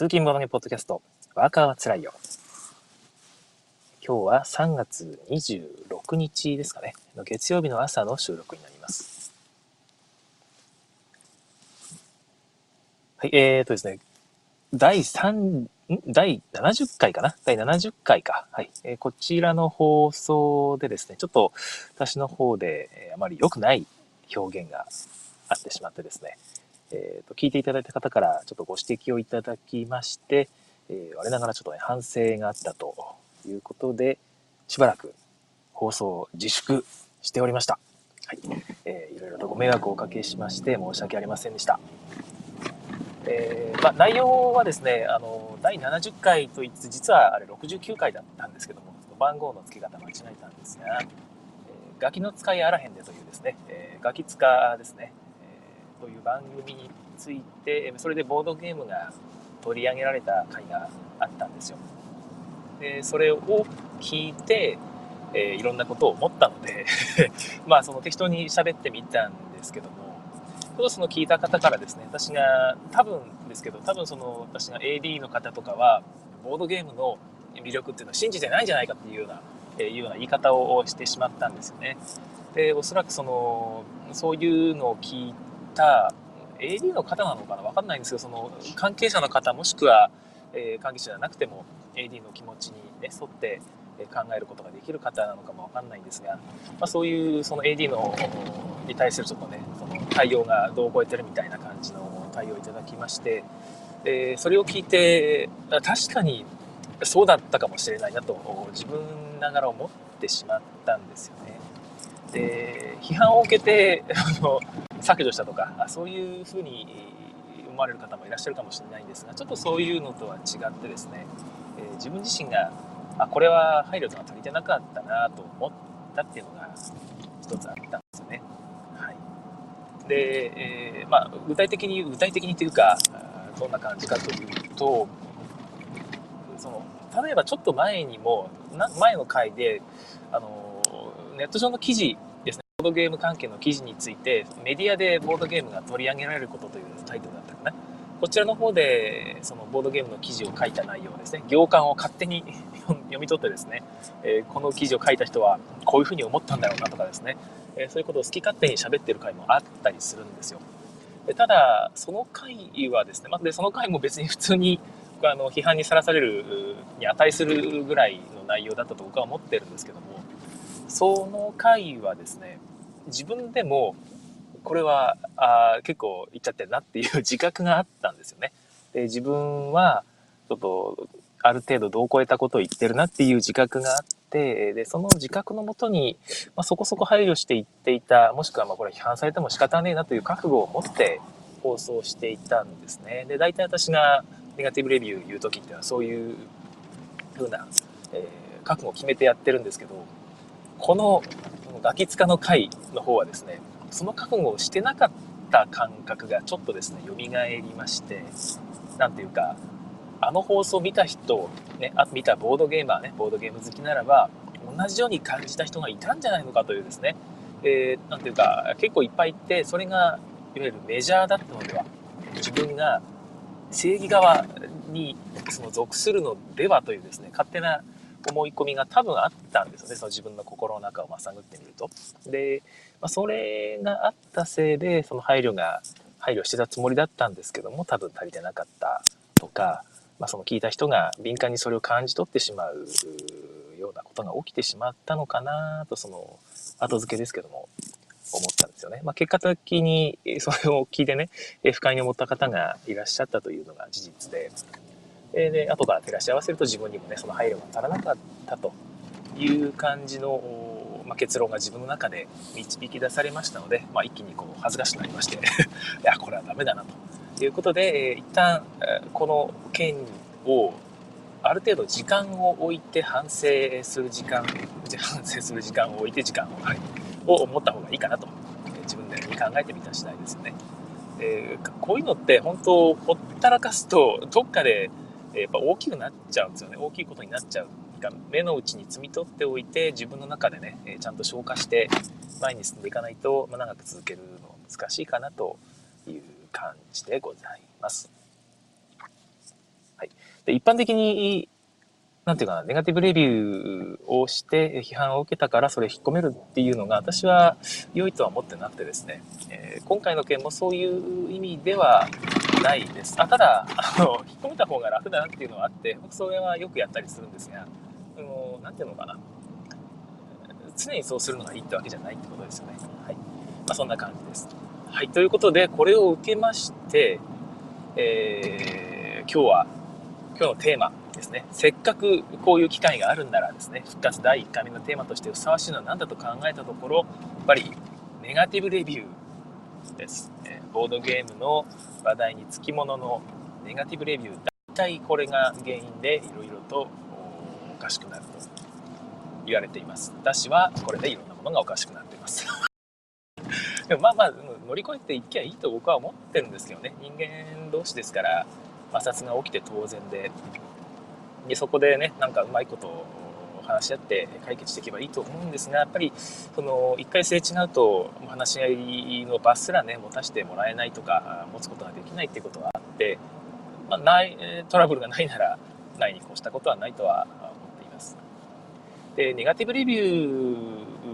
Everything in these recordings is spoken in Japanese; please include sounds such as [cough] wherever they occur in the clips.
通勤ボードゲポッドキャスト、ワーカーはつらいよ。今日は3月26日ですかね。の月曜日の朝の収録になります。はい、えーとですね、第3、第70回かな？第70回か。はい。えー、こちらの放送でですね、ちょっと私の方で、え、あまり良くない表現があってしまってですね、えーと、聞いていただいた方からちょっとご指摘をいただきまして、えー、我ながらちょっとね、反省があったということで、しばらく放送自粛しておりました。はい。えー、いろいろとご迷惑をおかけしまして申し訳ありませんでした。えー、まあ、内容はですね、あの、第70回と言って、実はあれ69回だったんですけども、番号の付け方間違えたんですが、えー、ガキの使いあらへんでというですね、えー、ガキ使ですね、という番組についてそれでボードゲームが取り上げられた回があったんですよ。でそれを聞いて、えー、いろんなことを思ったので [laughs] まあその適当に喋ってみたんですけどもちょその聞いた方からですね私が多分ですけど多分その私が AD の方とかはボードゲームの魅力っていうのを信じてないんじゃないかっていうような、えー、いうような言い方をしてしまったんですよね。でおそらくそのそういうのを聞いた AD の方なのかな分かんないんですけどその関係者の方もしくは、えー、関係者じゃなくても AD の気持ちに、ね、沿って考えることができる方なのかも分かんないんですが、まあ、そういうその AD のに対するちょっとねその対応がどう超えてるみたいな感じの対応をいただきまして、えー、それを聞いて確かにそうだったかもしれないなと自分ながら思ってしまったんですよね。で批判を受けて削除したとかそういうふうに思われる方もいらっしゃるかもしれないんですがちょっとそういうのとは違ってですね、え、自分自身があこれは配慮が足りてなかったなと思ったっていうのが一つあったんですよね。はい、で、えー、まあ、具体的に具体的にというかどんな感じかというとその例えばちょっと前にも前の回であのネット上の記事ボードゲーム関係の記事についてメディアでボードゲームが取り上げられることというタイトルだったかな。こちらの方でそのボードゲームの記事を書いた内容ですね行間を勝手に [laughs] 読み取ってですね、えー、この記事を書いた人はこういうふうに思ったんだろうなとかですね、えー、そういうことを好き勝手に喋ってる回もあったりするんですよ。でただその回はですね、まあ、でその回も別に普通にあの批判にさらされるに値するぐらいの内容だったと僕は思ってるんですけどもその回はですね自分でもこれはあ結構いっちゃってるなっていう [laughs] 自覚があったんですよね。で自分はちょっとある程度度を超えたことを言ってるなっていう自覚があってでその自覚のもとに、まあ、そこそこ配慮して言っていたもしくはまあこれ批判されても仕方ねえなという覚悟を持って放送していたんですね。で大体私がネガティブレビュー言う時っていうのはそういう風な、えー、覚悟を決めてやってるんですけどこのガキ使の回の方はですね、その覚悟をしてなかった感覚がちょっとですね、蘇りまして、なんていうか、あの放送見た人、ね、あ見たボードゲーマーね、ボードゲーム好きならば、同じように感じた人がいたんじゃないのかというですね、えー、なんていうか、結構いっぱいいて、それが、いわゆるメジャーだったのでは、自分が正義側にその属するのではというですね、勝手な思い込みが多分あったんですよねその自分の心の中をま探ってみると。で、まあ、それがあったせいでその配慮が配慮してたつもりだったんですけども多分足りてなかったとか、まあ、その聞いた人が敏感にそれを感じ取ってしまうようなことが起きてしまったのかなとその後付けですけども思ったんですよね。まあ、結果的にそれを聞いてね不快に思った方がいらっしゃったというのが事実でえー、で後から照らし合わせると自分にもねその配慮が足らなかったという感じの、まあ、結論が自分の中で導き出されましたので、まあ、一気にこう恥ずかしくなりまして [laughs] いやこれはダメだなということで、えー、一旦この件をある程度時間を置いて反省する時間反省する時間を置いて時間を,、はい、を持った方がいいかなと自分で考えてみた次第ですよね。えー、こういうのって本当ほったらかすとどっかでやっぱ大きくなっちゃうんですよね。大きいことになっちゃう。目の内に摘み取っておいて自分の中でねちゃんと消化して前に進んでいかないと、ま、長く続けるのは難しいかなという感じでございます。はい。で、一般的に、なんていうかな、ネガティブレビューをして批判を受けたからそれ引っ込めるっていうのが私は良いとは思ってなくてですね、えー、今回の件もそういう意味ではないです。あただ、あの、引っ込めた方が楽だなっていうのはあって、僕それはよくやったりするんですが、あの、なんていうのかな、常にそうするのがいいってわけじゃないってことですよね。はい。まあそんな感じです。はい。ということで、これを受けまして、えー、今日は、今日のテーマですね。せっかくこういう機会があるんならですね、復活第1回目のテーマとしてふさわしいのは何だと考えたところ、やっぱりネガティブレビューです。えボードゲームの話題につきもののネガティブレビュー、大体これが原因でいろいろとおかしくなると言われています。私はこれでいろんなものがおかしくなっています。[laughs] でもまあまあ乗り越えていけばいいと僕は思ってるんですけどね人間同士ですから摩擦が起きて当然ででそこでねなんかうまいことを話し合って解決していけばいいと思うんですがやっぱりその一回すれ違うと話し合いの場すらね持たせてもらえないとか持つことができないっていうことがあって、まあ、ないトラブルがないならないに越したことはないとは思っています。でネガティブレビュ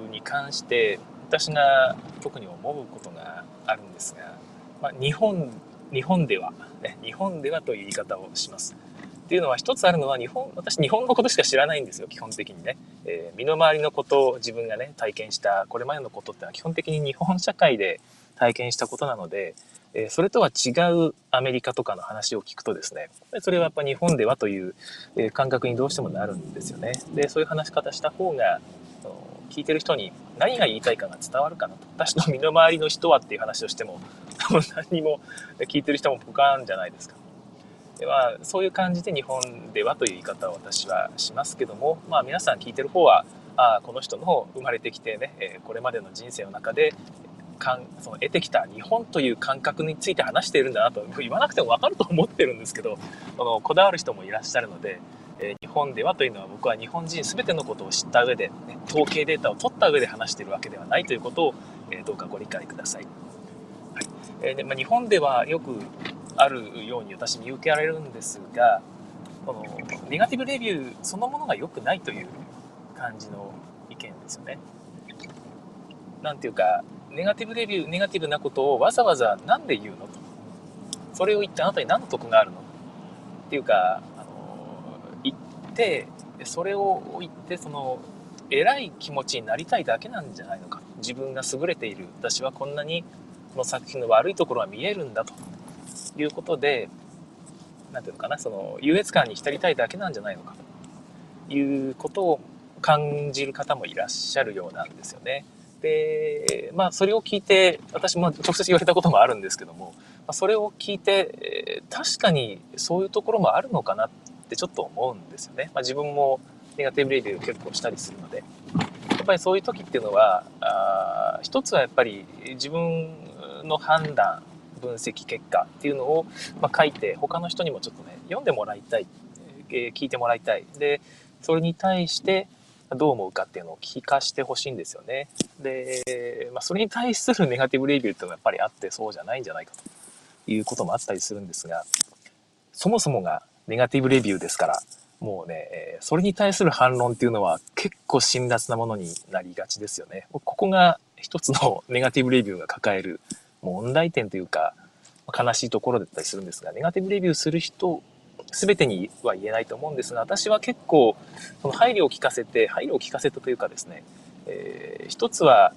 ーに関して私が特に思うことがあるんですが、まあ、日本日本では、ね、日本ではという言い方をします。っていうのは一つあるのは日本私日本のことしか知らないんですよ基本的にね、えー、身の回りのことを自分がね体験したこれまでのことってのは基本的に日本社会で体験したことなので、えー、それとは違うアメリカとかの話を聞くとですねそれはやっぱ日本ではという、え感覚にどうしてもなるんですよね。でそういう話し方した方が聞いてる人に何が言いたいかが伝わるかなと。私の身の回りの人はっていう話をしても多分何も聞いてる人もポカーンじゃないですか。ではそういう感じで日本ではという言い方を私はしますけども、まあ、皆さん聞いてる方はあこの人の生まれてきてね、えこれまでの人生の中でかんその得てきた日本という感覚について話しているんだなと言わなくても分かると思ってるんですけどそのこだわる人もいらっしゃるので、え、日本ではというのは僕は日本人全てのことを知った上で、ね、統計データを取った上で話しているわけではないということを、えー、どうかご理解ください。はいえーでまあ、日本ではよくあるように私見受けられるんですがこのネガティブレビューそのものが良くないという感じの意見ですよね。なんていうかネガティブレビューネガティブなことをわざわざ何で言うのと。それを言ってあなたに何の得があるの？っていうかあの言ってそれを言ってその偉い気持ちになりたいだけなんじゃないのか。自分が優れている。私はこんなにこの作品の悪いところは見えるんだと。いうことで、なんていうのかな、その優越感に浸りたいだけなんじゃないのかということを感じる方もいらっしゃるようなんですよね。で、まあそれを聞いて、私も直接言われたこともあるんですけども、まそれを聞いて、確かにそういうところもあるのかなってちょっと思うんですよね。まあ、自分もネガティブレビュー結構したりするので。やっぱりそういう時っていうのは、あ一つはやっぱり自分の判断分析結果っていうのを、ま書いて他の人にもちょっとね読んでもらいたい、え聞いてもらいたいでそれに対してどう思うかっていうのを聞かしてほしいんですよねで、まあ、それに対するネガティブレビューっていうのはやっぱりあってそうじゃないんじゃないかということもあったりするんですがそもそもがネガティブレビューですからもうね、それに対する反論っていうのは結構辛辣なものになりがちですよね。ここが一つのネガティブレビューが抱える問題点というか、悲しいところだったりするんですが、ネガティブレビューする人、全てには言えないと思うんですが、私は結構、その配慮を聞かせて、配慮を聞かせたというかですね、えー、一つは、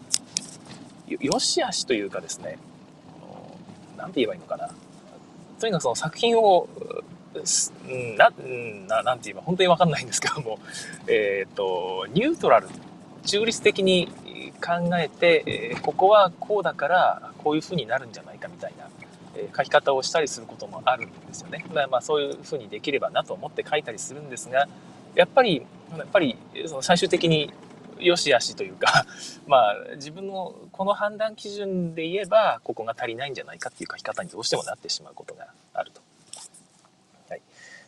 よしあしというかですね、なんて言えばいいのかな。とにかくその作品を、な、ななんて言えば本当にわかんないんですけども、えっ、と、ニュートラル、中立的に考えて、えー、ここはこうだからこういう風になるんじゃないかみたいな、え、書き方をしたりすることもあるんですよね。だからまあそういう風にできればなと思って書いたりするんですがやっぱりやっぱりその最終的によしあしというか [laughs] まあ自分のこの判断基準で言えばここが足りないんじゃないかっていう書き方にどうしてもなってしまうことがあると。はい、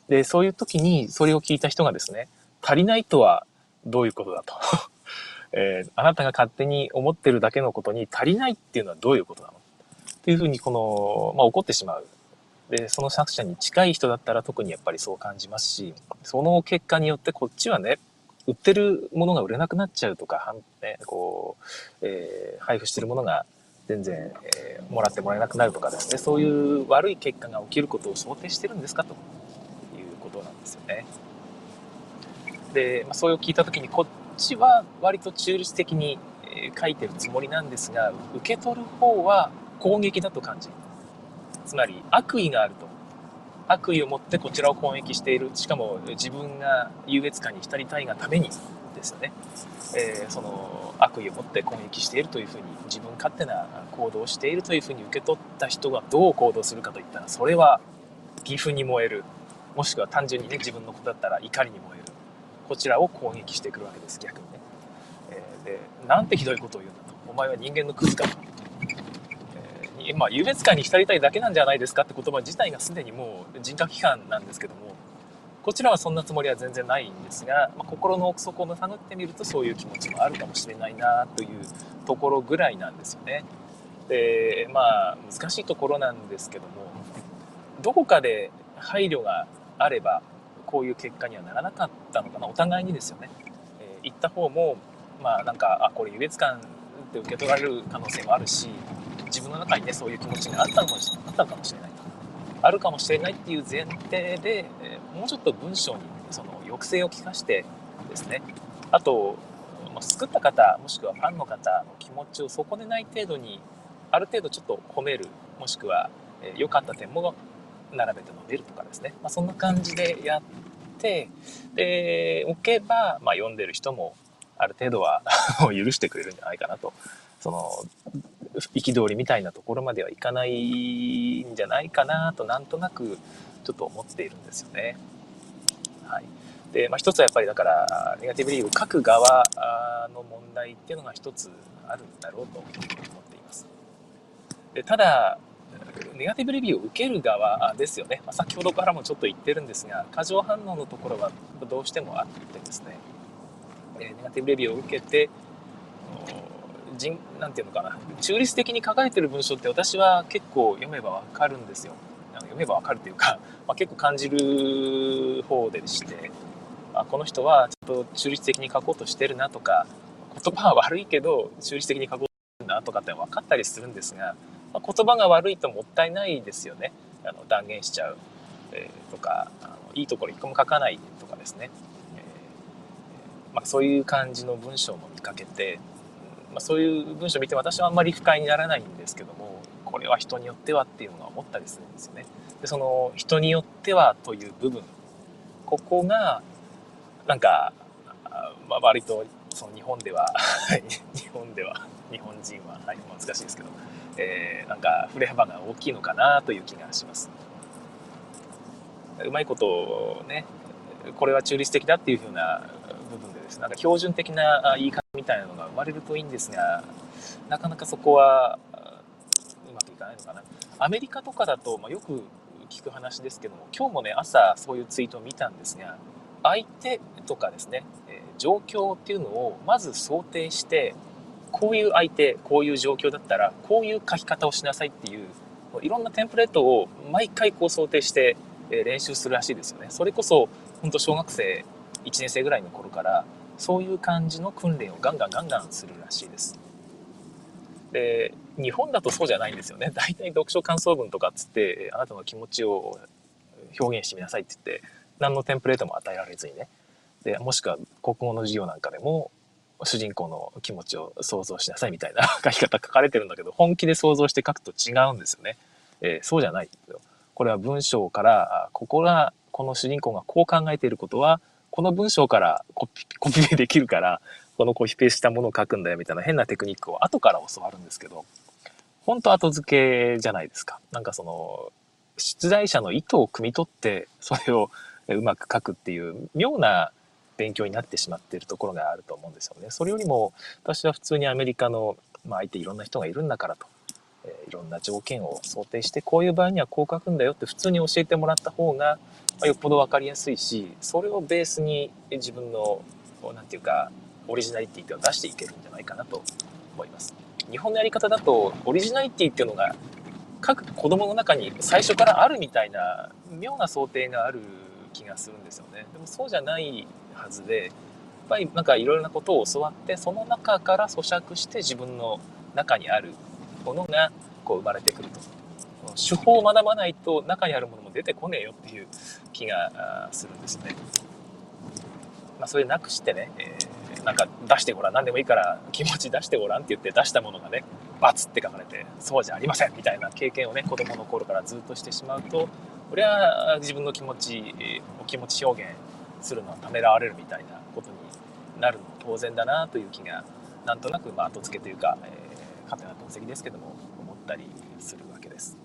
でそういう時にそれを聞いた人がですね足りないとはどういうことだとえー、あなたが勝手に思ってるだけのことに足りないっていうのはどういうことなの？っていうふうにこの、まあ、怒ってしまう。で、その作者に近い人だったら特にやっぱりそう感じますし、その結果によってこっちはね、売ってるものが売れなくなっちゃうとか、ね、こう、えー、配布してるものが全然、えー、もらってもらえなくなるとかですね、そういう悪い結果が起きることを想定してるんですか？ということなんですよね。で、まあ、それを聞いた時にこちは割と中立的に書いてるつもりなんですが受け取る方は攻撃だと感じつまり悪意があると。悪意を持ってこちらを攻撃している。しかも自分が優越感に浸りたいがために。ですよね、えー、その悪意を持って攻撃しているというふうに自分勝手な行動をしているというふうに受け取った人がどう行動するかといったらそれは義憤に燃える。もしくは単純にね自分のことだったら怒りに燃える。こちらを攻撃してくるわけです逆にね、えー、でなんてひどいことを言うんだとお前は人間のクズか？とえまあ、優越感に浸りたいだけなんじゃないですかって言葉自体がすでにもう人格批判なんですけどもこちらはそんなつもりは全然ないんですが、まあ、心の奥底を探ってみるとそういう気持ちもあるかもしれないなというところぐらいなんですよね。でまあ難しいところなんですけどもどこかで配慮があればこういう結果にはならなかったのかな。お互いにですよね。えー、言った方もまあなんかあこれ優越感って受け取られる可能性もあるし自分の中にねそういう気持ちがあったのかもしれない。あったかもしれないとあるかもしれないっていう前提で、えもうちょっと文章にその抑制を利かしてですね。あと、ま作った方もしくはファンの方の気持ちを損ねない程度にある程度ちょっと褒めるもしくは良、えかった点も並べて述べるとかですね、まあ、そんな感じでやってでおけば、まあ、読んでる人もある程度は [laughs] 許してくれるんじゃないかなとその憤りみたいなところまではいかないんじゃないかなとなんとなくちょっと思っているんですよね。はい。で、まあ、一つはやっぱりだからネガティブリーグ書く側の問題っていうのが一つあるんだろうと思っています。でただネガティブレビューを受ける側ですよね、まあ、先ほどからもちょっと言ってるんですが過剰反応のところはどうしてもあってですね、えネガティブレビューを受けて人なんていうのかな。中立的に書かれてる文章って私は結構読めばわかるんですよ。読めばわかるというか、[laughs] まあ、結構感じる方でしてあこの人はちょっと中立的に書こうとしてるなとか言葉は悪いけど中立的に書こうとしてるなとかって分かったりするんですが、言葉が悪いともったいないですよね。あの断言しちゃう、えー、とかあのいいところ一個も書かないとかですね、えーまあ、そういう感じの文章も見かけてまあ、そういう文章を見て私はあんまり不快にならないんですけどもこれは人によってはっていうのは思ったりするんですよね。でその人によってはという部分ここがなんか、まあ、割とその日本では [laughs] 日本では日本人は、はい、難しいですけど、えー、なんか振れ幅が大きいのかなという気がします。うまいことをねこれは中立的だっていうふうな部分でですねなんか標準的な言い方みたいなのが生まれるといいんですがなかなかそこはうまくいかないのかなアメリカとかだと、まあ、よく聞く話ですけども今日もね朝そういうツイートを見たんですが相手とかですね、え、状況っていうのをまず想定してこういう相手こういう状況だったらこういう書き方をしなさいっていういろんなテンプレートを毎回こう想定して練習するらしいですよねそれこそ本当小学生1年生ぐらいの頃からそういう感じの訓練をガンガンガンガンするらしいです。で日本だとそうじゃないんですよね。[laughs] 大体読書感想文とかっつってあなたの気持ちを表現してみなさいって言って何のテンプレートも与えられずにねでもしくは国語の授業なんかでも主人公の気持ちを想像しなさいみたいな [laughs] 書き方書かれてるんだけど本気で想像して書くと違うんですよね。えー、そうじゃないですよ。これは文章からここがこの主人公がこう考えていることはこの文章からコピコピペできるから、このコピペしたものを書くんだよみたいな変なテクニックを後から教わるんですけど、本当後付けじゃないですか。なんかその、出題者の意図を汲み取って、それをうまく書くっていう妙な勉強になってしまっているところがあると思うんですよね。それよりも、私は普通にアメリカの、まあ、相手いろんな人がいるんだからと。えいろんな条件を想定してこういう場合にはこう書くんだよって普通に教えてもらった方がまあ、よっぽど分かりやすいしそれをベースに自分の何て言うかオリジナリティっていうのを出していけるんじゃないかなと思います。日本のやり方だとオリジナリティっていうのが各子供の中に最初からあるみたいな妙な想定がある気がするんですよね。でもそうじゃないはずで、やっぱりなんかいろいろなことを教わって、その中から咀嚼して自分の中にあるものがこう生まれてくると。手法を学ばないと中にあるものも出てこねえよっていう気がするんですよね。まあ、それなくしてね、えー、なんか出してごらん、何でもいいから気持ち出してごらんって言って出したものがね、って書かれて、そうじゃありませんみたいな経験をね、子供の頃からずっとしてしまうと、これは自分の気持ち、お気持ち表現するのはためらわれるみたいなことになるの当然だなという気が、なんとなく、まあ、後付けというか、えー、勝手な分析ですけども、思ったりするわけです。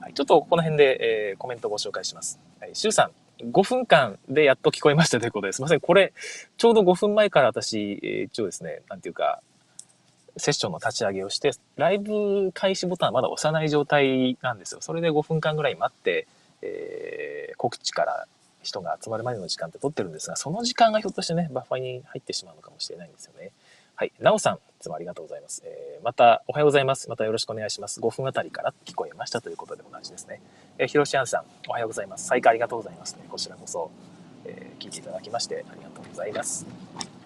はい、ちょっとこの辺で、えー、コメントをご紹介します。はい、シュウさん、5分間でやっと聞こえましたということです。すみません。これ、ちょうど5分前から私、え一応ですね、なんていうか、セッションの立ち上げをして、ライブ開始ボタンはまだ押さない状態なんですよ。それで5分間ぐらい待って、えー、告知から人が集まるまでの時間って取ってるんですが、その時間がひょっとしてね、バッファに入ってしまうのかもしれないんですよね。はい。なおさん、いつもありがとうございます。えー、また、おはようございます。またよろしくお願いします。5分あたりから聞こえましたということで同じですね。えー、ひろしあんさん、おはようございます。再開ありがとうございますね。こちらこそ、えー、聞いていただきましてありがとうございます。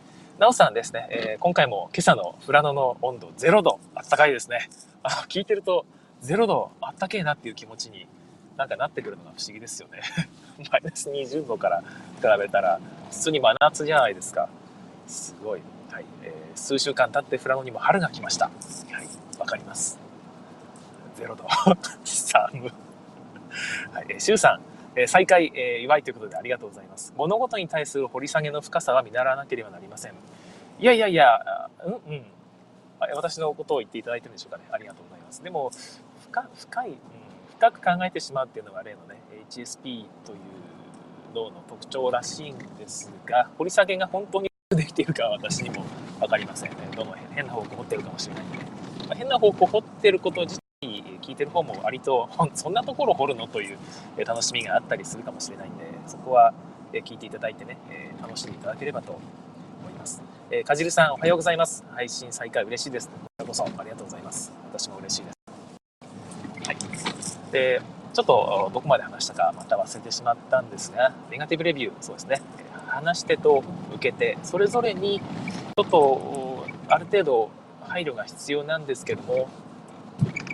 なおさんですね、えー、今回も今朝の富良野の温度0度、あったかいですね。あの、聞いてると0度あったけえなっていう気持ちになんかなってくるのが不思議ですよね。[laughs] マイナス20度から比べたら普通に真夏じゃないですか。すごい。はい。えー数週間経って富良野にも春が来ました。はい、わかります。0度。[laughs] 寒。はい、えー、シュウさん、え、再開、えー、祝いということでありがとうございます。物事に対する掘り下げの深さは見習わなければなりません。いやいやいや、うんうん。私のことを言っていただいてるんでしょうかね。ありがとうございます。でも、深深い、うん、深く考えてしまうっていうのが例のね、HSP という脳の特徴らしいんですが、掘り下げが本当にできているかは私にも分かりませんね。どの変な方向掘ってるかもしれないんで、ま、変な方向掘ってること自体聞いてる方も割と [laughs] そんなところ掘るのという楽しみがあったりするかもしれないんでそこは聞いていただいてね楽しんでいただければと思います。え、かじるさんおはようございます。配信再開嬉しいです。こちらこそありがとうございます。私も嬉しいです。はい。で、ちょっとどこまで話したかまた忘れてしまったんですが、ネガティブレビュー、そうですね。話し手と受け手、それぞれにちょっとある程度配慮が必要なんですけども、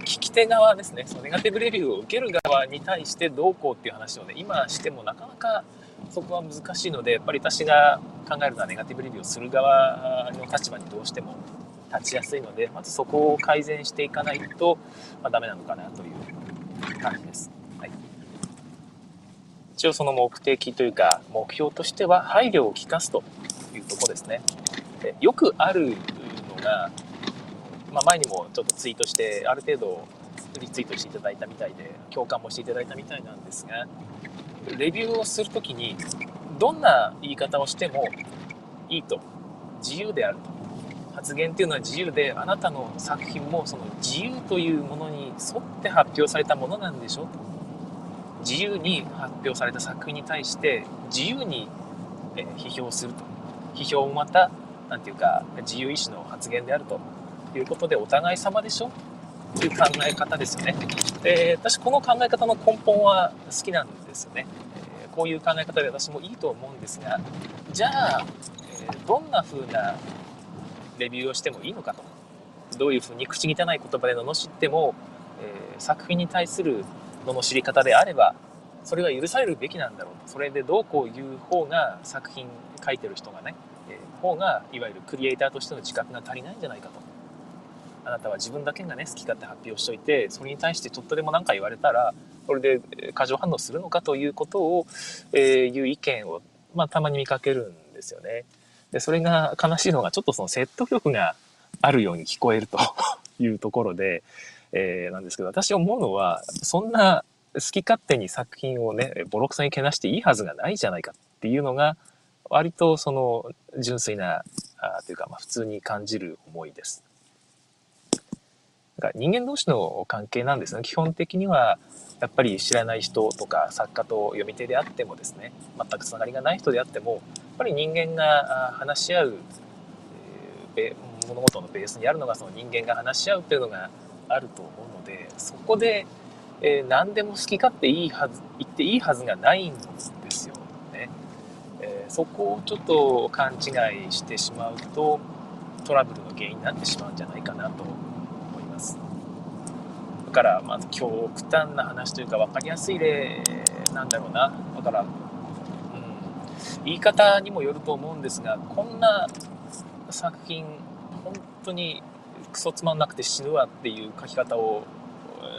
聞き手側ですね、そのネガティブレビューを受ける側に対してどうこうっていう話をね、今してもなかなかそこは難しいので、やっぱり私が考えるのはネガティブレビューをする側の立場にどうしても立ちやすいので、まずそこを改善していかないと、まあ、ダメなのかなという感じです。はい、一応その目的というか、目標としては配慮を利かすというとこですね。でよくあるのが、まあ、前にもちょっとツイートしてある程度リツイートしていただいたみたいで共感もしていただいたみたいなんですがレビューをする時にどんな言い方をしてもいいと。自由であると。発言っていうのは自由であなたの作品もその自由というものに沿って発表されたものなんでしょと自由に発表された作品に対して自由に批評すると。批評もまた何て言うか自由意志の発言であると。いうことでお互い様でしょ？という考え方ですよね。で私この考え方の根本は好きなんですよね。えこういう考え方で私もいいと思うんですがじゃあ、えどんな風なレビューをしてもいいのかとどういうふうに口汚い言葉で罵っても、え、作品に対する罵り方であればそれは許されるべきなんだろうそれでどうこう言う方が作品書いてる人がね方がいわゆるクリエイターとしての自覚が足りないんじゃないかとあなたは自分だけがね好き勝手発表しといてそれに対してちょっとでも何か言われたらそれで過剰反応するのかということを、えー、いう意見を、まあ、たまに見かけるんですよね。でそれが悲しいのがちょっとその説得力があるように聞こえると [laughs] いうところで、えー、なんですけど私思うのはそんな好き勝手に作品をねボロクソにけなしていいはずがないじゃないかっていうのが割とその純粋なあというか、まあ、普通に感じる思いです。か人間同士の関係なんですね。基本的にはやっぱり知らない人とか作家と読み手であってもですね全くつながりがない人であってもやっぱり人間が話し合う、えー、物事のベースにあるのがその人間が話し合うっていうのがあると思うのでそこで、えー、何でも好き勝手いいはず言っていいはずがないんですよね、えー、そこをちょっと勘違いしてしまうとトラブルの原因になってしまうんじゃないかなとます。だからまず極端な話というか分かりやすい例なんだろうな。だから、うん、言い方にもよると思うんですがこんな作品本当にクソつまんなくて死ぬわっていう書き方を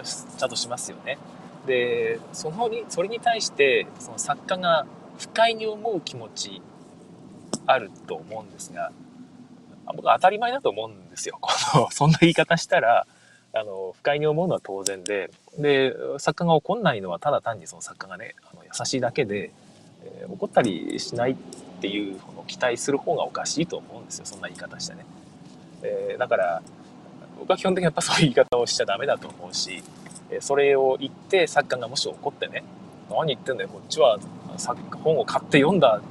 ちゃんとしますよね。でそのにそれに対してその作家が不快に思う気持ちあると思うんですが僕は当たり前だと思うんですよ。この [laughs] そんな言い方したらあの不快に思うのは当然でで作家が怒んないのはただ単にその作家がねあの優しいだけで、えー、怒ったりしないっていうこの期待する方がおかしいと思うんですよそんな言い方してね。えー、だから僕は基本的にやっぱそういう言い方をしちゃダメだと思うし、えそれを言って作家がもし怒ってね何言ってんだよこっちは本を買って読んだ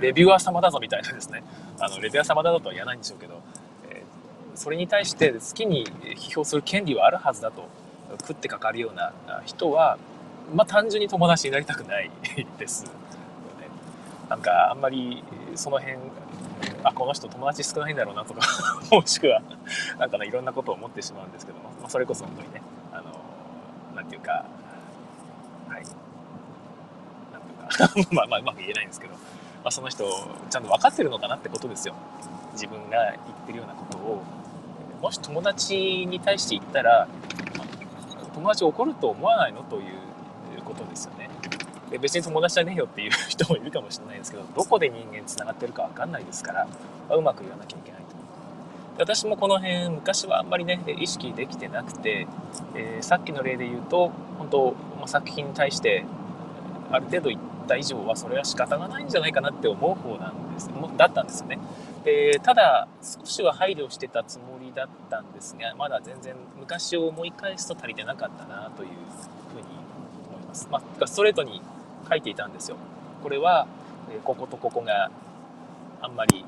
レビュアー様だぞみたいなですねあのレビュアー様だぞとは言わないんでしょうけど、それに対して好きに批評する権利はあるはずだと食ってかかるような人は、まあ、単純に友達になりたくないですよね。なんかあんまりその辺あこの人友達少ないんだろうなとか [laughs] もしくはなんかねいろんなことを思ってしまうんですけども、まあ、それこそ本当にねあのなんていうかはい。なんていうか [laughs] まあまあうまく言えないんですけど、まあ、その人ちゃんと分かってるのかなってことですよ。自分が言ってるようなことを。もし友達に対して言ったら、友達怒ると思わないのということですよね。で別に友達じゃねえよっていう人もいるかもしれないですけどどこで人間つながってるか分かんないですから、うまく言わなきゃいけないと私もこの辺昔はあんまりね意識できてなくて、えー、さっきの例で言うと本当、まあ、作品に対してある程度言った以上はそれは仕方がないんじゃないかなって思う方なんですだったんですよね。でただ少しは配慮してたつもだったんですがまだ全然昔を思い返すと足りてなかったなというふうに思います、まあ、ストレートに書いていたんですよ。これはこことここがあんまり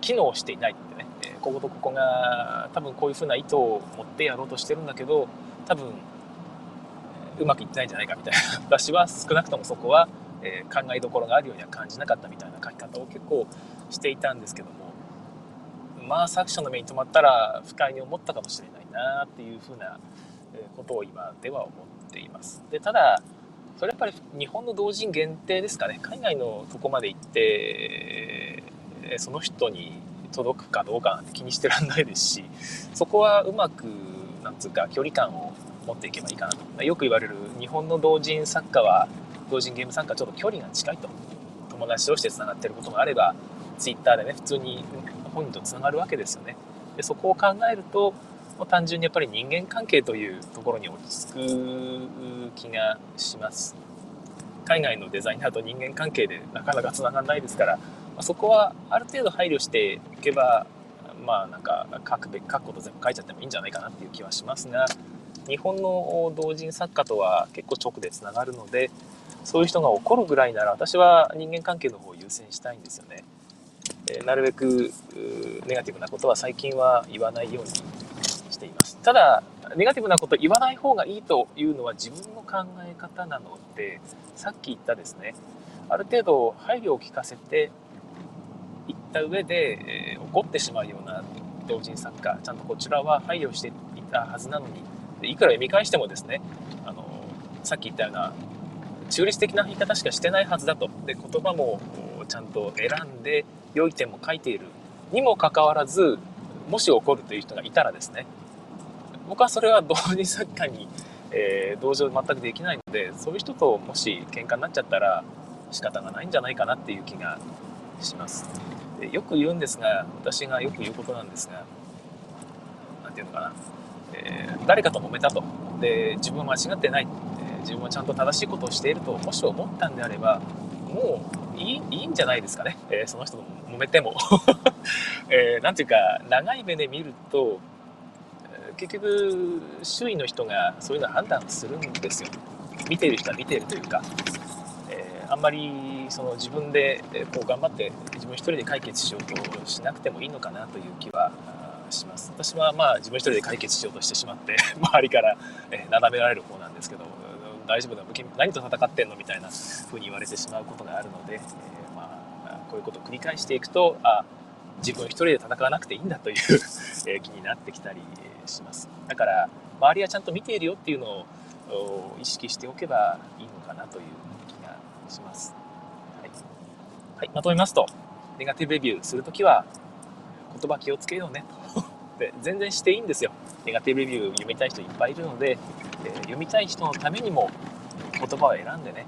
機能していないってね。こことここが多分こういうふうな意図を持ってやろうとしてるんだけど多分うまくいってないんじゃないかみたいな私は少なくともそこは、考えどころがあるようには感じなかったみたいな書き方を結構していたんですけどもまあ作者の目に留まったら不快に思ったかもしれないなっていうふうなことを今では思っています。でただそれやっぱり日本の同人限定ですかね。海外のとこまで行ってその人に届くかどうかなんて気にしてらんないですしそこはうまくなんつうか距離感を持っていけばいいかなと。よく言われる日本の同人作家は同人ゲーム作家ちょっと距離が近いと。友達同士でつながってることがあれば Twitter でね普通に本人とつながるわけですよねでそこを考えるともう単純にやっぱり人間関係というところに落ち着く気がします海外のデザイナーと人間関係でなかなかつながらないですから、まあ、そこはある程度配慮していけばまあなんか書くべき書くこと全部書いちゃってもいいんじゃないかなっていう気はしますが日本の同人作家とは結構直でつながるのでそういう人が怒るぐらいなら私は人間関係の方を優先したいんですよね。えなるべくネガティブなことは最近は言わないようにしています。ただ、ネガティブなこと言わない方がいいというのは自分の考え方なので、さっき言ったですね、ある程度配慮を利かせていった上で、えー、怒ってしまうような同人作家、ちゃんとこちらは配慮していたはずなのに、いくら読み返してもですね、あのさっき言ったような中立的な言い方しかしてないはずだと。で、言葉もちゃんと選んで、良い点も書いているにもかかわらず、もし怒るという人がいたらですね、僕はそれは同時作家に、えー、同情全くできないのでそういう人ともし喧嘩になっちゃったら仕方がないんじゃないかなっていう気がします。でよく言うんですが私がよく言うことなんですが何て言うのかな、えー、誰かと揉めたと。で自分は間違ってない、自分はちゃんと正しいことをしているともし思ったんであればもういいいいんじゃないですかね、えー、その人と揉めても、[laughs] えー、なんていうか長い目で見ると結局周囲の人がそういうの判断するんですよ。見ている人は見ているというか、えー、あんまりその自分でこう頑張って自分一人で解決しようとしなくてもいいのかなという気はします。私はまあ自分一人で解決しようとしてしまって [laughs] 周りから、えなだめられる方なんですけど大丈夫だ何と戦ってんのみたいな風に言われてしまうことがあるので、えー、まあこういうことを繰り返していくとあ自分一人で戦わなくていいんだという [laughs] え気になってきたりします。だから周りはちゃんと見ているよっていうのを意識しておけばいいのかなという気がします、はい、はい、まとめますとネガティブレビューするときは言葉気をつけようねと。で全然していいんですよ。ネガティブレビュー読みたい人いっぱいいるので、えー、読みたい人のためにも言葉を選んでね、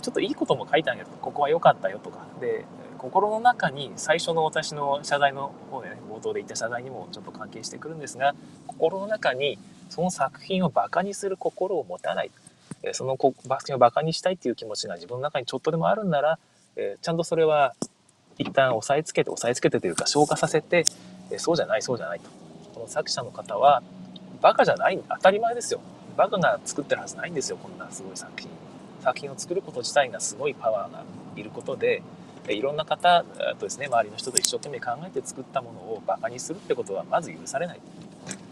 ちょっといいことも書いてあげるとここは良かったよとか。で心の中に最初の私の謝罪の方でね冒頭で言った謝罪にもちょっと関係してくるんですが心の中にその作品をバカにする心を持たない。その作品をバカにしたいっていう気持ちが自分の中にちょっとでもあるんなら、えちゃんとそれは一旦押さえつけて押さえつけてというか消化させて、えそうじゃないそうじゃないと。この作者の方はバカじゃない当たり前ですよ。バカが作ってるはずないんですよこんなすごい作品。作品を作ること自体がすごいパワーがいることでいろんな方とですね周りの人と一生懸命考えて作ったものをバカにするってことはまず許されない。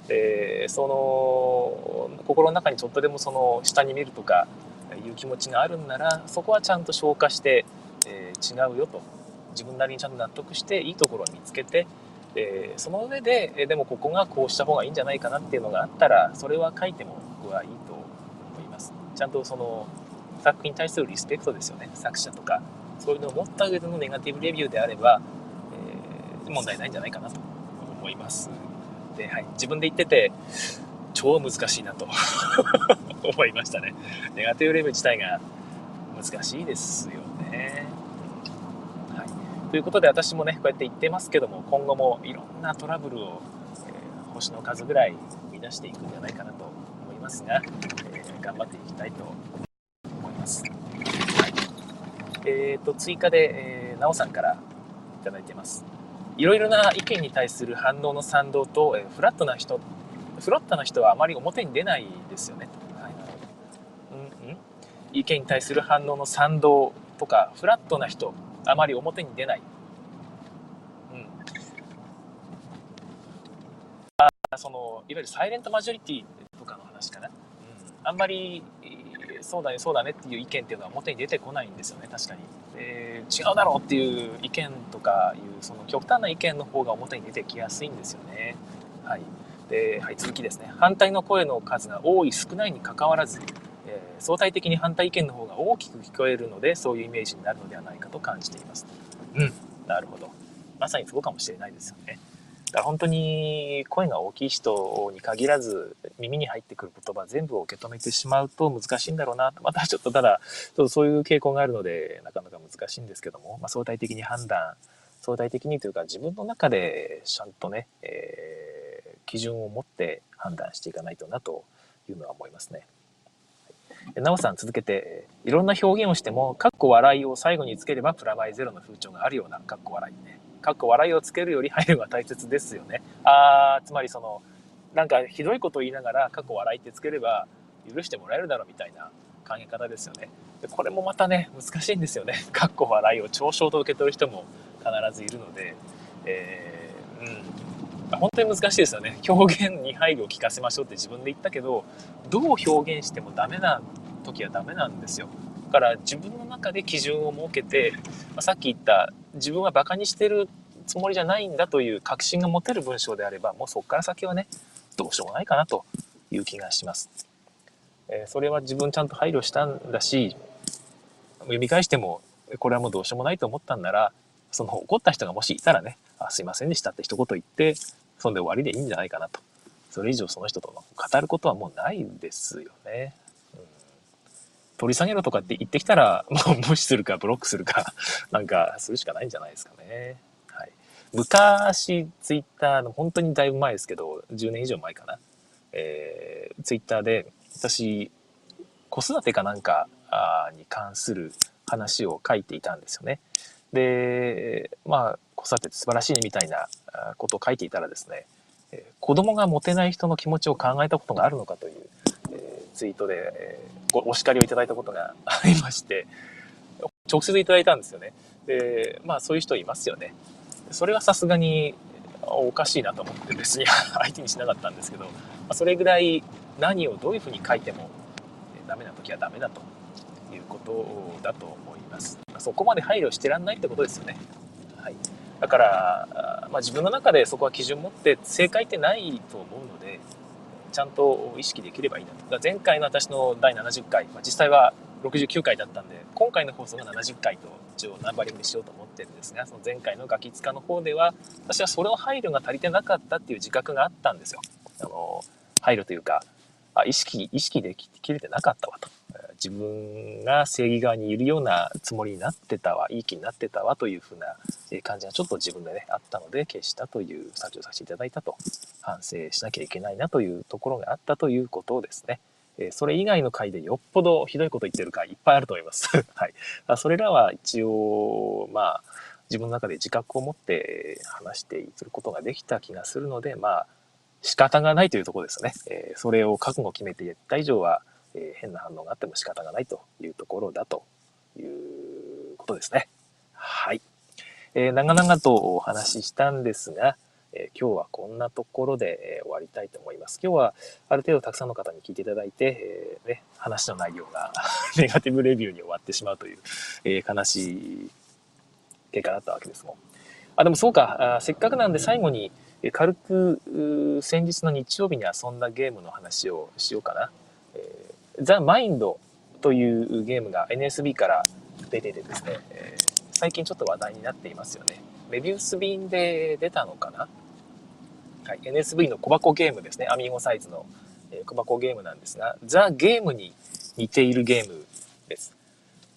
でその心の中にちょっとでもその下に見るとかいう気持ちがあるんならそこはちゃんと消化して、えー、違うよと。自分なりにちゃんと納得していいところを見つけてでその上ででもここがこうした方がいいんじゃないかなっていうのがあったらそれは書いても僕はいいと思います。ちゃんとその作品に対するリスペクトですよね。作者とか。そういうのを持った上でのネガティブレビューであれば、えー、問題ないんじゃないかなと思います。で、はい、自分で言ってて超難しいなと [laughs] 思いましたね。ネガティブレビュー自体が難しいですよね。ということで私もねこうやって言ってますけども今後もいろんなトラブルを、えー、星の数ぐらい生み出していくんじゃないかなと思いますが、えー、頑張っていきたいと思います。はい、えーと、追加で、えー、なおさんから頂いてます。いろいろな意見に対する反応の賛同と、えー、フラットな人フラットな人はあまり表に出ないですよね。はい、うんうん、意見に対する反応の賛同とかフラットな人あまり表に出ない。うん。あその、いわゆるサイレントマジョリティとかの話かな。うん。あんまり、そうだね、そうだねっていう意見っていうのは表に出てこないんですよね、確かに。で違うだろうっていう意見とかいう、その極端な意見の方が表に出てきやすいんですよね。はい。で、はい、続きですね。反対の声の数が多い少ないにかかわらず、相対的に反対意見の方が大きく聞こえるのでそういうイメージになるのではないかと感じています。うんなるほどまさにそうかもしれないですよね。だから本当に声が大きい人に限らず耳に入ってくる言葉全部を受け止めてしまうと難しいんだろうなまたちょっとただちょっとそういう傾向があるのでなかなか難しいんですけども、まあ、相対的に判断相対的にというか自分の中でちゃんとね、えー、基準を持って判断していかないとなというのは思いますね。なおさん続けて、いろんな表現をしても、かっこ笑いを最後につければプラマイゼロの風潮があるような、かっこ笑いね。かっこ笑いをつけるより配慮が大切ですよね。あー、つまりその、なんかひどいことを言いながら、かっこ笑いってつければ許してもらえるだろうみたいな考え方ですよね。でこれもまたね、難しいんですよね。かっこ笑いを嘲笑と受け取る人も必ずいるので、えー、うん。本当に難しいですよね。表現に配慮を聞かせましょうって自分で言ったけどどう表現してもダメな時はダメなんですよ。だから自分の中で基準を設けて、まあ、さっき言った自分はバカにしてるつもりじゃないんだという確信が持てる文章であればもうそこから先はねどうしようもないかなという気がします、えー、それは自分ちゃんと配慮したんだし読み返してもこれはもうどうしようもないと思ったんならその怒った人がもしいたらねあすいませんでしたって一言言ってそんで終わりでいいんじゃないかなと。それ以上その人と語ることはもうないんですよね。うん、取り下げろとかって言ってきたら、[laughs] もう無視するかブロックするか、[laughs] なんかするしかないんじゃないですかね。はい、昔、ツイッターの本当にだいぶ前ですけど、10年以上前かな。えー、ツイッターで私、子育てかなんかに関する話を書いていたんですよね。で、まあ、子育てって素晴らしいねみたいなことを書いていたらですね、え子供が持てない人の気持ちを考えたことがあるのかという、えツイートで、えごお叱りをいただいたことが [laughs] ありまして、直接いただいたんですよね。で、まあそういう人いますよね。それはさすがに、おかしいなと思って別に [laughs] 相手にしなかったんですけど、まそれぐらい何をどういうふうに書いてもダメな時はダメだということだと思います。そこまで配慮してらんないってことですよね。だから、まあ、自分の中でそこは基準持って正解ってないと思うのでちゃんと意識できればいいなと。前回の私の第70回、まあ、実際は69回だったんで今回の放送が70回と一応ナンバリングにしようと思ってるんですがその前回のガキ使の方では私はそれの配慮が足りてなかったっていう自覚があったんですよ。あの配慮というかあ意識意識できれてなかったわと自分が正義側にいるようなつもりになってたわいい気になってたわというふうな感じがちょっと自分でねあったので消したという作をさせていただいたと反省しなきゃいけないなというところがあったということをですねそれ以外の回でよっぽどひどいこと言ってる回いっぱいあると思います。はい。それらは一応、まあ、自分の中で自覚を持って話していくことができた気がするので、まあ、仕方がないというところですね。えー、それを覚悟を決めて言った以上は、え、変な反応があっても仕方がないというところだということですね。はい。えー、長々とお話ししたんですが、え今日はこんなところで、え終わりたいと思います。今日はある程度たくさんの方に聞いていただいて、えね、話の内容が [laughs] ネガティブレビューに終わってしまうという、え悲しい結果だったわけですもん。あ、でもそうか、あせっかくなんで最後に、え軽く先日の日曜日に遊んだゲームの話をしようかな。え、ザ・マインドというゲームが NSB から出ててですね、えー、最近ちょっと話題になっていますよね。メビウス便で出たのかな？はい、NSV の小箱ゲームですね。アミーゴサイズの、小箱ゲームなんですが、ザ・ゲームに似ているゲームです。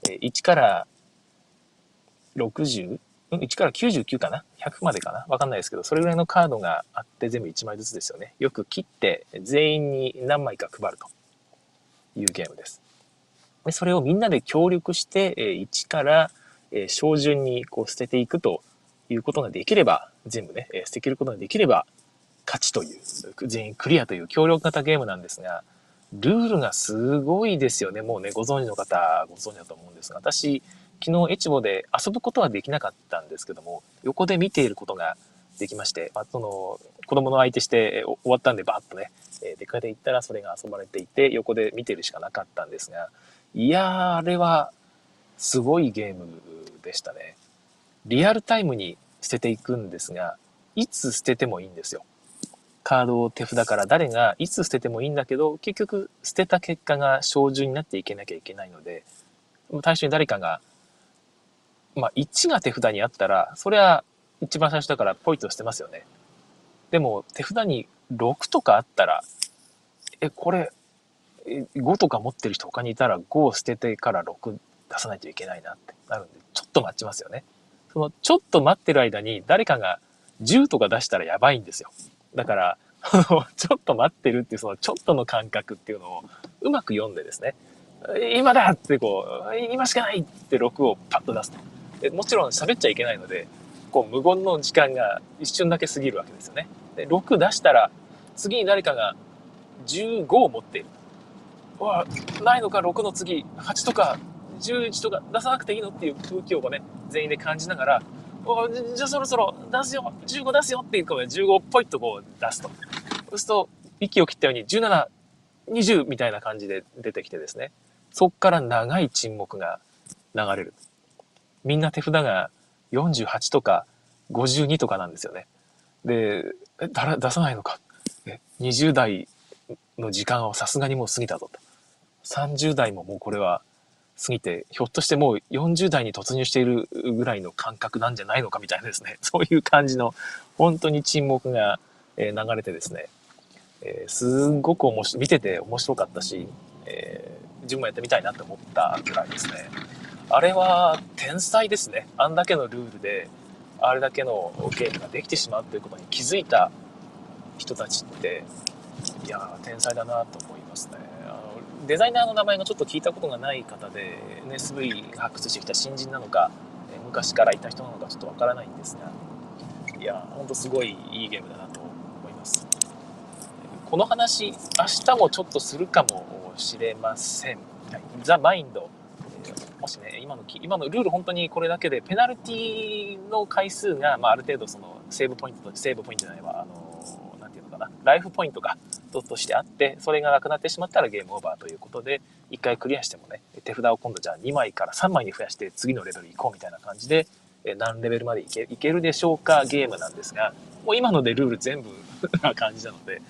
1から60ん1から99かな ?100 までかな？わかんないですけど、それぐらいのカードがあって全部1枚ずつですよね。よく切って全員に何枚か配るというゲームです。でそれをみんなで協力して、え1からえ小順にこう捨てていくということができれば、全部ね、え捨てきることができれば、勝ちという、全員クリアという協力型ゲームなんですが、ルールがすごいですよね。もうね、ご存知の方、ご存知だと思うんですが、私、昨日エチボで遊ぶことはできなかったんですけども、横で見ていることができまして、まあ、その、子供の相手して終わったんでバッとね、え出かけて行ったらそれが遊ばれていて、横で見てるしかなかったんですが、いやー、あれは、すごいゲームでしたね。リアルタイムに捨てていくんですが、いつ捨ててもいいんですよ。カードを手札から誰がいつ捨ててもいいんだけど、結局捨てた結果が小順になっていけなきゃいけないので、最初に誰かが、まあ1が手札にあったら、それは一番最初だからポイと捨てますよね。でも手札に6とかあったら、え、これ、5とか持ってる人他にいたら5を捨ててから6出さないといけないなってなるんで、ちょっと待ちますよね。そのちょっと待ってる間に誰かが10とか出したらやばいんですよ。だから、ちょっと待ってるっていうそのちょっとの感覚っていうのをうまく読んでですね、今だってこう、今しかないって6をパッと出すと。もちろん喋っちゃいけないので、こう無言の時間が一瞬だけ過ぎるわけですよね。で6出したら、次に誰かが15を持っている。うわないのか6の次、8とか11とか出さなくていいのっていう空気をね、全員で感じながら、おじゃあそろそろ出すよ !15 出すよっていうこう15をポイッとこう出すと。そうすると、息を切ったように17、20みたいな感じで出てきてですね。そっから長い沈黙が流れる。みんな手札が48とか52とかなんですよね。で、え、出さないのか。20代の時間をさすがにもう過ぎたぞと。30代ももうこれは過ぎて、ひょっとしてもう40代に突入しているぐらいの感覚なんじゃないのかみたいなですね、[laughs] そういう感じの、本当に沈黙が流れてですね、えー、すんごく面白、見てて面白かったし、えー、自分もやってみたいなって思ったぐらいですね。あれは天才ですね。あんだけのルールで、あれだけのゲームができてしまうということに気づいた人たちって、いやー、天才だなと思いますね。デザイナーの名前がちょっと聞いたことがない方で NSV 発掘してきた新人なのか昔からいた人なのかちょっとわからないんですがいやほんとすごいいいゲームだなと思いますこの話明日もちょっとするかもしれません、ザ・マインドもしね、今の、今のルール本当にこれだけで、ペナルティの回数が、まあ、ある程度その、セーブポイントと、セーブポイントじゃないわ、あの、なんていうのかな、ライフポイントが、としてあって、それがなくなってしまったらゲームオーバーということで、1回クリアしてもね、手札を今度じゃあ2枚から3枚に増やして次のレベル行こうみたいな感じで、何レベルまでいけいけるでしょうかゲームなんですが、もう今のでルール全部 [laughs] な感じなので、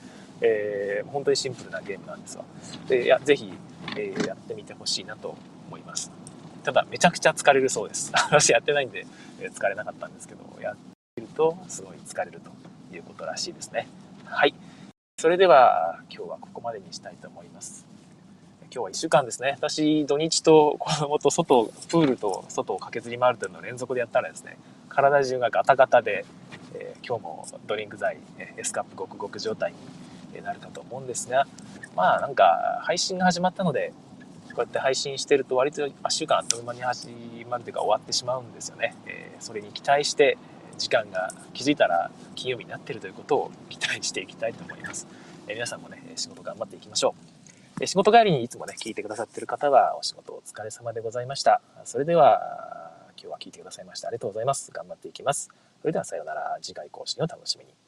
えー、本当にシンプルなゲームなんですわ。で、いや、ぜひ、えー、やってみてほしいなと思います。ただ、めちゃくちゃ疲れるそうです。[laughs] 私やってないんで、え疲れなかったんですけど、やってるとすごい疲れるということらしいですね。はい。それでは、今日はここまでにしたいと思います。今日は1週間ですね。私、土日と子供と外、プールと外を駆けずり回るというのを連続でやったらですね、体中がガタガタで、えー、今日もドリンク剤、エスカップごくごく状態になるかと思うんですが、まあなんか配信が始まったので、こうやって配信してると割と1週間あっという間に始まるというか終わってしまうんですよね。えー、それに期待して時間が気づいたら金曜日になっているということを期待していきたいと思います。えー、皆さんもね、仕事頑張っていきましょう。え仕事帰りにいつもね、聞いてくださってる方は、お仕事お疲れ様でございました。それでは、今日は聞いてくださいました。ありがとうございます。頑張っていきます。それではさようなら。次回更新を楽しみに。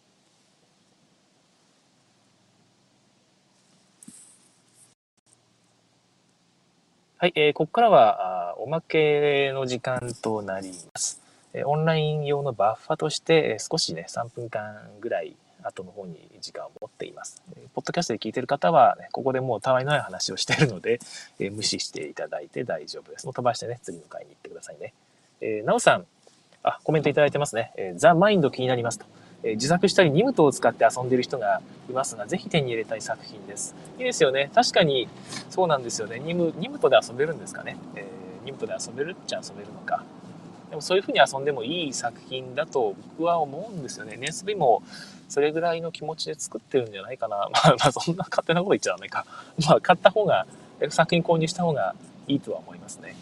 はい、えー、ここからはあおまけの時間となります。えオンライン用のバッファとして、少しね、3分間ぐらい後の方に時間を持っています。ポッドキャストで聞いてる方は、ね、ここでもうたわいのない話をしているので、[laughs] え無視していただいて大丈夫です。もう飛ばしてね、次の回に行ってくださいね。えー、なおさん、あ、コメントいただいてますね。えー、ザ・マインド気になりますと。え、自作したりニムトを使って遊んでる人がいますが、ぜひ手に入れたい作品です。いいですよね。確かに、そうなんですよね。ニム、ニムトで遊べるんですかね。えー、ニムトで遊べるっちゃ遊べるのか。でもそういう風に遊んでもいい作品だと僕は思うんですよね。NSB もそれぐらいの気持ちで作ってるんじゃないかな。[laughs] まあ、まあ、そんな勝手なこと言っちゃダメか。まあ、買った方が、作品購入した方がいいとは思いますね。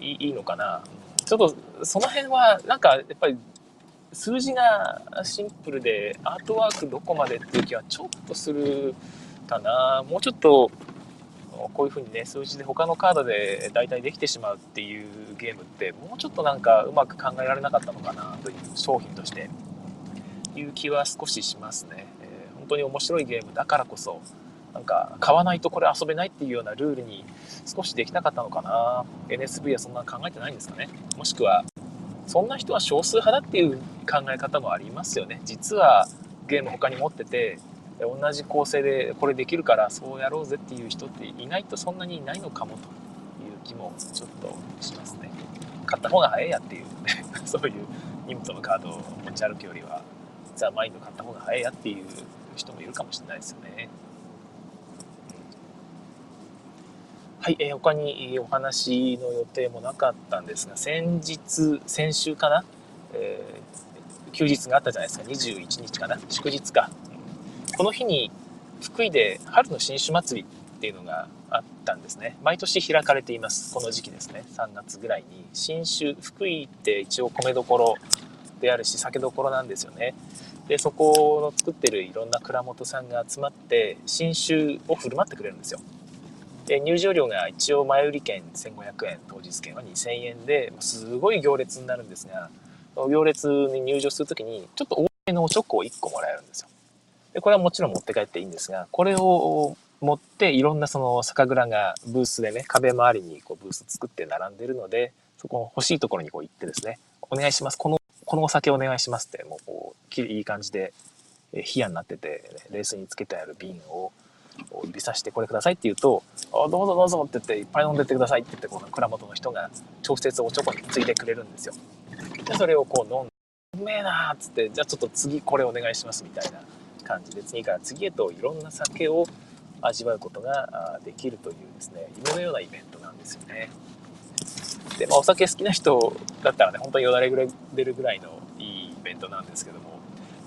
いいいのかな。ちょっと、その辺は、なんか、やっぱり、数字がシンプルで、アートワークどこまでっていう気はちょっとするかな。もうちょっと、こういう風にね、数字で他のカードで大体できてしまうっていうゲームって、もうちょっとなんかうまく考えられなかったのかなという商品としていう気は少ししますね。えー、本当に面白いゲームだからこそ、なんか買わないとこれ遊べないっていうようなルールに少しできなかったのかな。NSV はそんな考えてないんですかね。もしくは、そんな人は少数派だっていう考え方もありますよね。実はゲーム他に持ってて、同じ構成でこれできるからそうやろうぜっていう人って意外とそんなにいないのかもという気もちょっとしますね。買った方が早いやっていう、ね、[laughs] そういうインプトのカードを持ち歩くよりはザ・マインド買った方が早いやっていう人もいるかもしれないですよね。はい、えー、他にお話の予定もなかったんですが、先日、先週かな、えー、休日があったじゃないですか、21日かな、祝日か。この日に福井で春の新酒祭りっていうのがあったんですね。毎年開かれています。この時期ですね。3月ぐらいに。新酒、福井って一応米どころであるし、酒どころなんですよね。でそこの作ってるいろんな蔵元さんが集まって新酒を振る舞ってくれるんですよで入場料が一応前売り券1500円当日券は2000円ですごい行列になるんですが行列に入場する時にちょっと多めのチョコを1個もらえるんですよ。でこれはもちろん持って帰っていいんですがこれを持っていろんなその酒蔵がブースでね壁周りにこうブース作って並んでるのでそこの欲しいところにこう行ってですねお願いしますこのこのお酒お願いしますって、もうこう、いい感じで、冷やになってて、ね、レースにつけてある瓶を指さしてこれくださいって言うと、あどうぞどうぞって言って、いっぱい飲んでってくださいって言って、この蔵元の人が直接おちょこについてくれるんですよ。で、それをこう飲んで、うめえなーっつって、じゃあちょっと次これお願いしますみたいな感じで、次から次へといろんな酒を味わうことができるというですね、夢のようなイベントなんですよね。で、まあ、お酒好きな人だったらね、本当によだれぐらい出るぐらいのいいイベントなんですけども、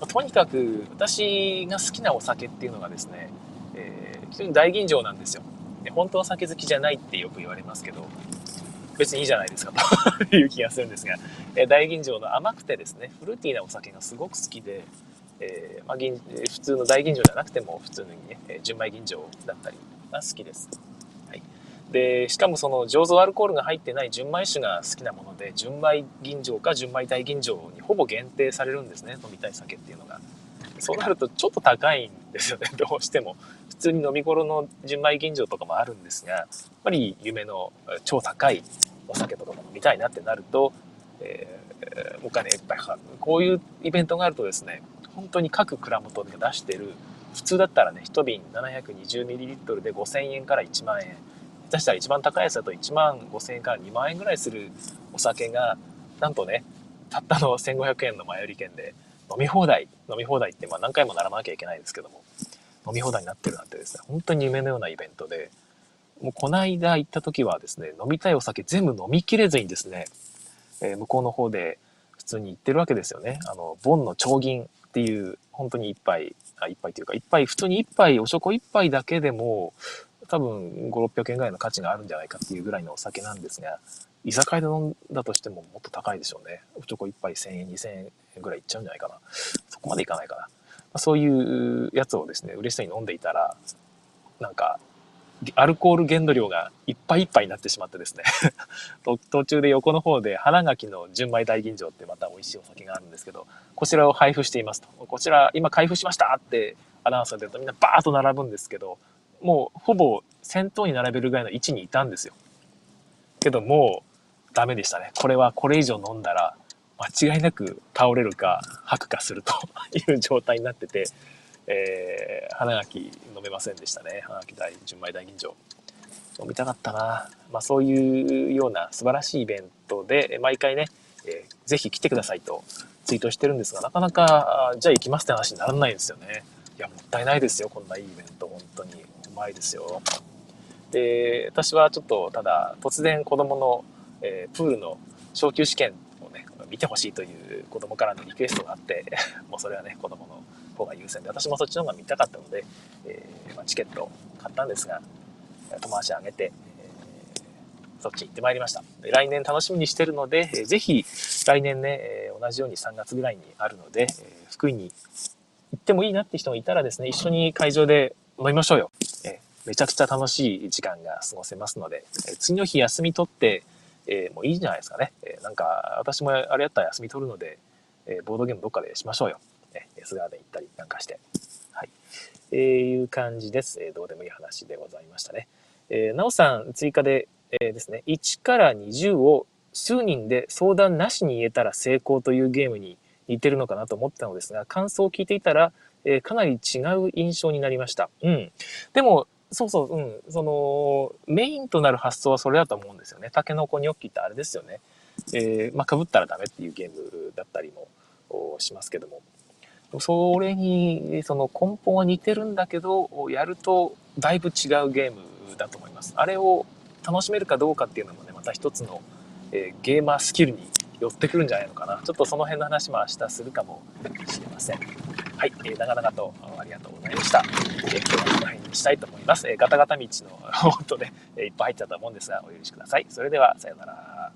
まあ、とにかく私が好きなお酒っていうのがですね、えー、非常に大吟醸なんですよ。で本当は酒好きじゃないってよく言われますけど、別にいいじゃないですかと [laughs] いう気がするんですが、えー、大吟醸の甘くてですね、フルーティーなお酒がすごく好きで、えーまあ、普通の大吟醸じゃなくても普通のね、純米吟醸だったりが好きです。はい、でしかもその醸造アルコールが入ってない純米酒が好きなもので純米吟醸か純米大吟醸にほぼ限定されるんですね飲みたい酒っていうのがそうなるとちょっと高いんですよね。[laughs] どうしても普通に飲み頃の純米吟醸とかもあるんですがやっぱり夢の超高いお酒とかも飲みたいなってなると、えー、お金いっぱいかかる。こういうイベントがあるとですね本当に各蔵元で出してる普通だったらね1瓶 720ml で5000円から1万円下手したら一番高いやつだと1万5000円から2万円ぐらいするお酒がなんとねたったの1500円の前売り券で飲み放題飲み放題ってまあ何回も並ばなきゃいけないですけども飲み放題になってるなんてですね本当に夢のようなイベントでもうこの間行った時はですね飲みたいお酒全部飲みきれずにですね、えー、向こうの方で普通に行ってるわけですよね。あのボンの長銀っていう本当に一杯あ一杯というか一杯普通に一杯おちょこ一杯だけでも多分5、600円ぐらいの価値があるんじゃないかっていうぐらいのお酒なんですが、居酒屋で飲んだとしてももっと高いでしょうね。おちょこ1杯1000円、2000円ぐらいいっちゃうんじゃないかな。そこまでいかないかな。まあ、そういうやつをですね、嬉しそうに飲んでいたら、なんか、アルコール限度量がいっぱいいっぱいになってしまってですね [laughs] 途中で横の方で花垣の純米大吟醸ってまた美味しいお酒があるんですけど、こちらを配布していますと。こちら今開封しましたってアナウンスが出るとみんなバーッと並ぶんですけど、もうほぼ先頭に並べるぐらいの位置にいたんですよ。けどもうダメでしたね。これはこれ以上飲んだら間違いなく倒れるか吐くかすると [laughs] いう状態になってて、えー、花垣飲めませんでしたね。花垣大純米大吟醸。飲みたかったな。まあそういうような素晴らしいイベントで、毎回ね、えー、ぜひ来てくださいとツイートしてるんですが、なかなか、じゃあ行きますって話にならないんですよね。いや、もったいないですよ、こんないいイベント、本当に。うまいですよ。で、私はちょっと、ただ、突然子供の、えー、プールの昇級試験をね、見てほしいという子供からのリクエストがあって、[laughs] もうそれはね、子供の方が優先で、私もそっちの方が見たかったので、えー、まあ、チケットを買ったんですが、友達あげて、え、そっち行ってまいりました。来年楽しみにしてるので、えー、ぜひ来年ね、え、同じように3月ぐらいにあるので、え、福井に行ってもいいなって人がいたらですね、一緒に会場で飲みましょうよ。えめちゃくちゃ楽しい時間が過ごせますので、え次の日休み取って、えー、もういいじゃないですかね。えー、なんか、私もあれやったら休み取るので、えー、ボードゲームどっかでしましょうよ。ね、S ガーデン行ったりなんかして。はい。えー、いう感じです。えー、どうでもいい話でございましたね。えー、なおさん、追加で、えー、ですね、1から20を数人で相談なしに言えたら成功というゲームに似てるのかなと思ったのですが、感想を聞いていたら、えー、かなり違う印象になりました。うん。でも、そうそう、うん。その、メインとなる発想はそれだと思うんですよね。タケノコニョッキってあれですよね。えー、まあ、被ったらダメっていうゲームだったりもしますけども。それに、その根本は似てるんだけど、やるとだいぶ違うゲームだと思います。あれを楽しめるかどうかっていうのもね、また一つの、えー、ゲーマースキルに寄ってくるんじゃないのかな。ちょっとその辺の話も明日するかもしれません。はい、えー、長々とありがとうございました。えー、今日はこの辺にしたいと思います。えー、ガタガタ道の音で、え、いっぱい入っちゃったもんですが、お許しください。それでは、さようなら。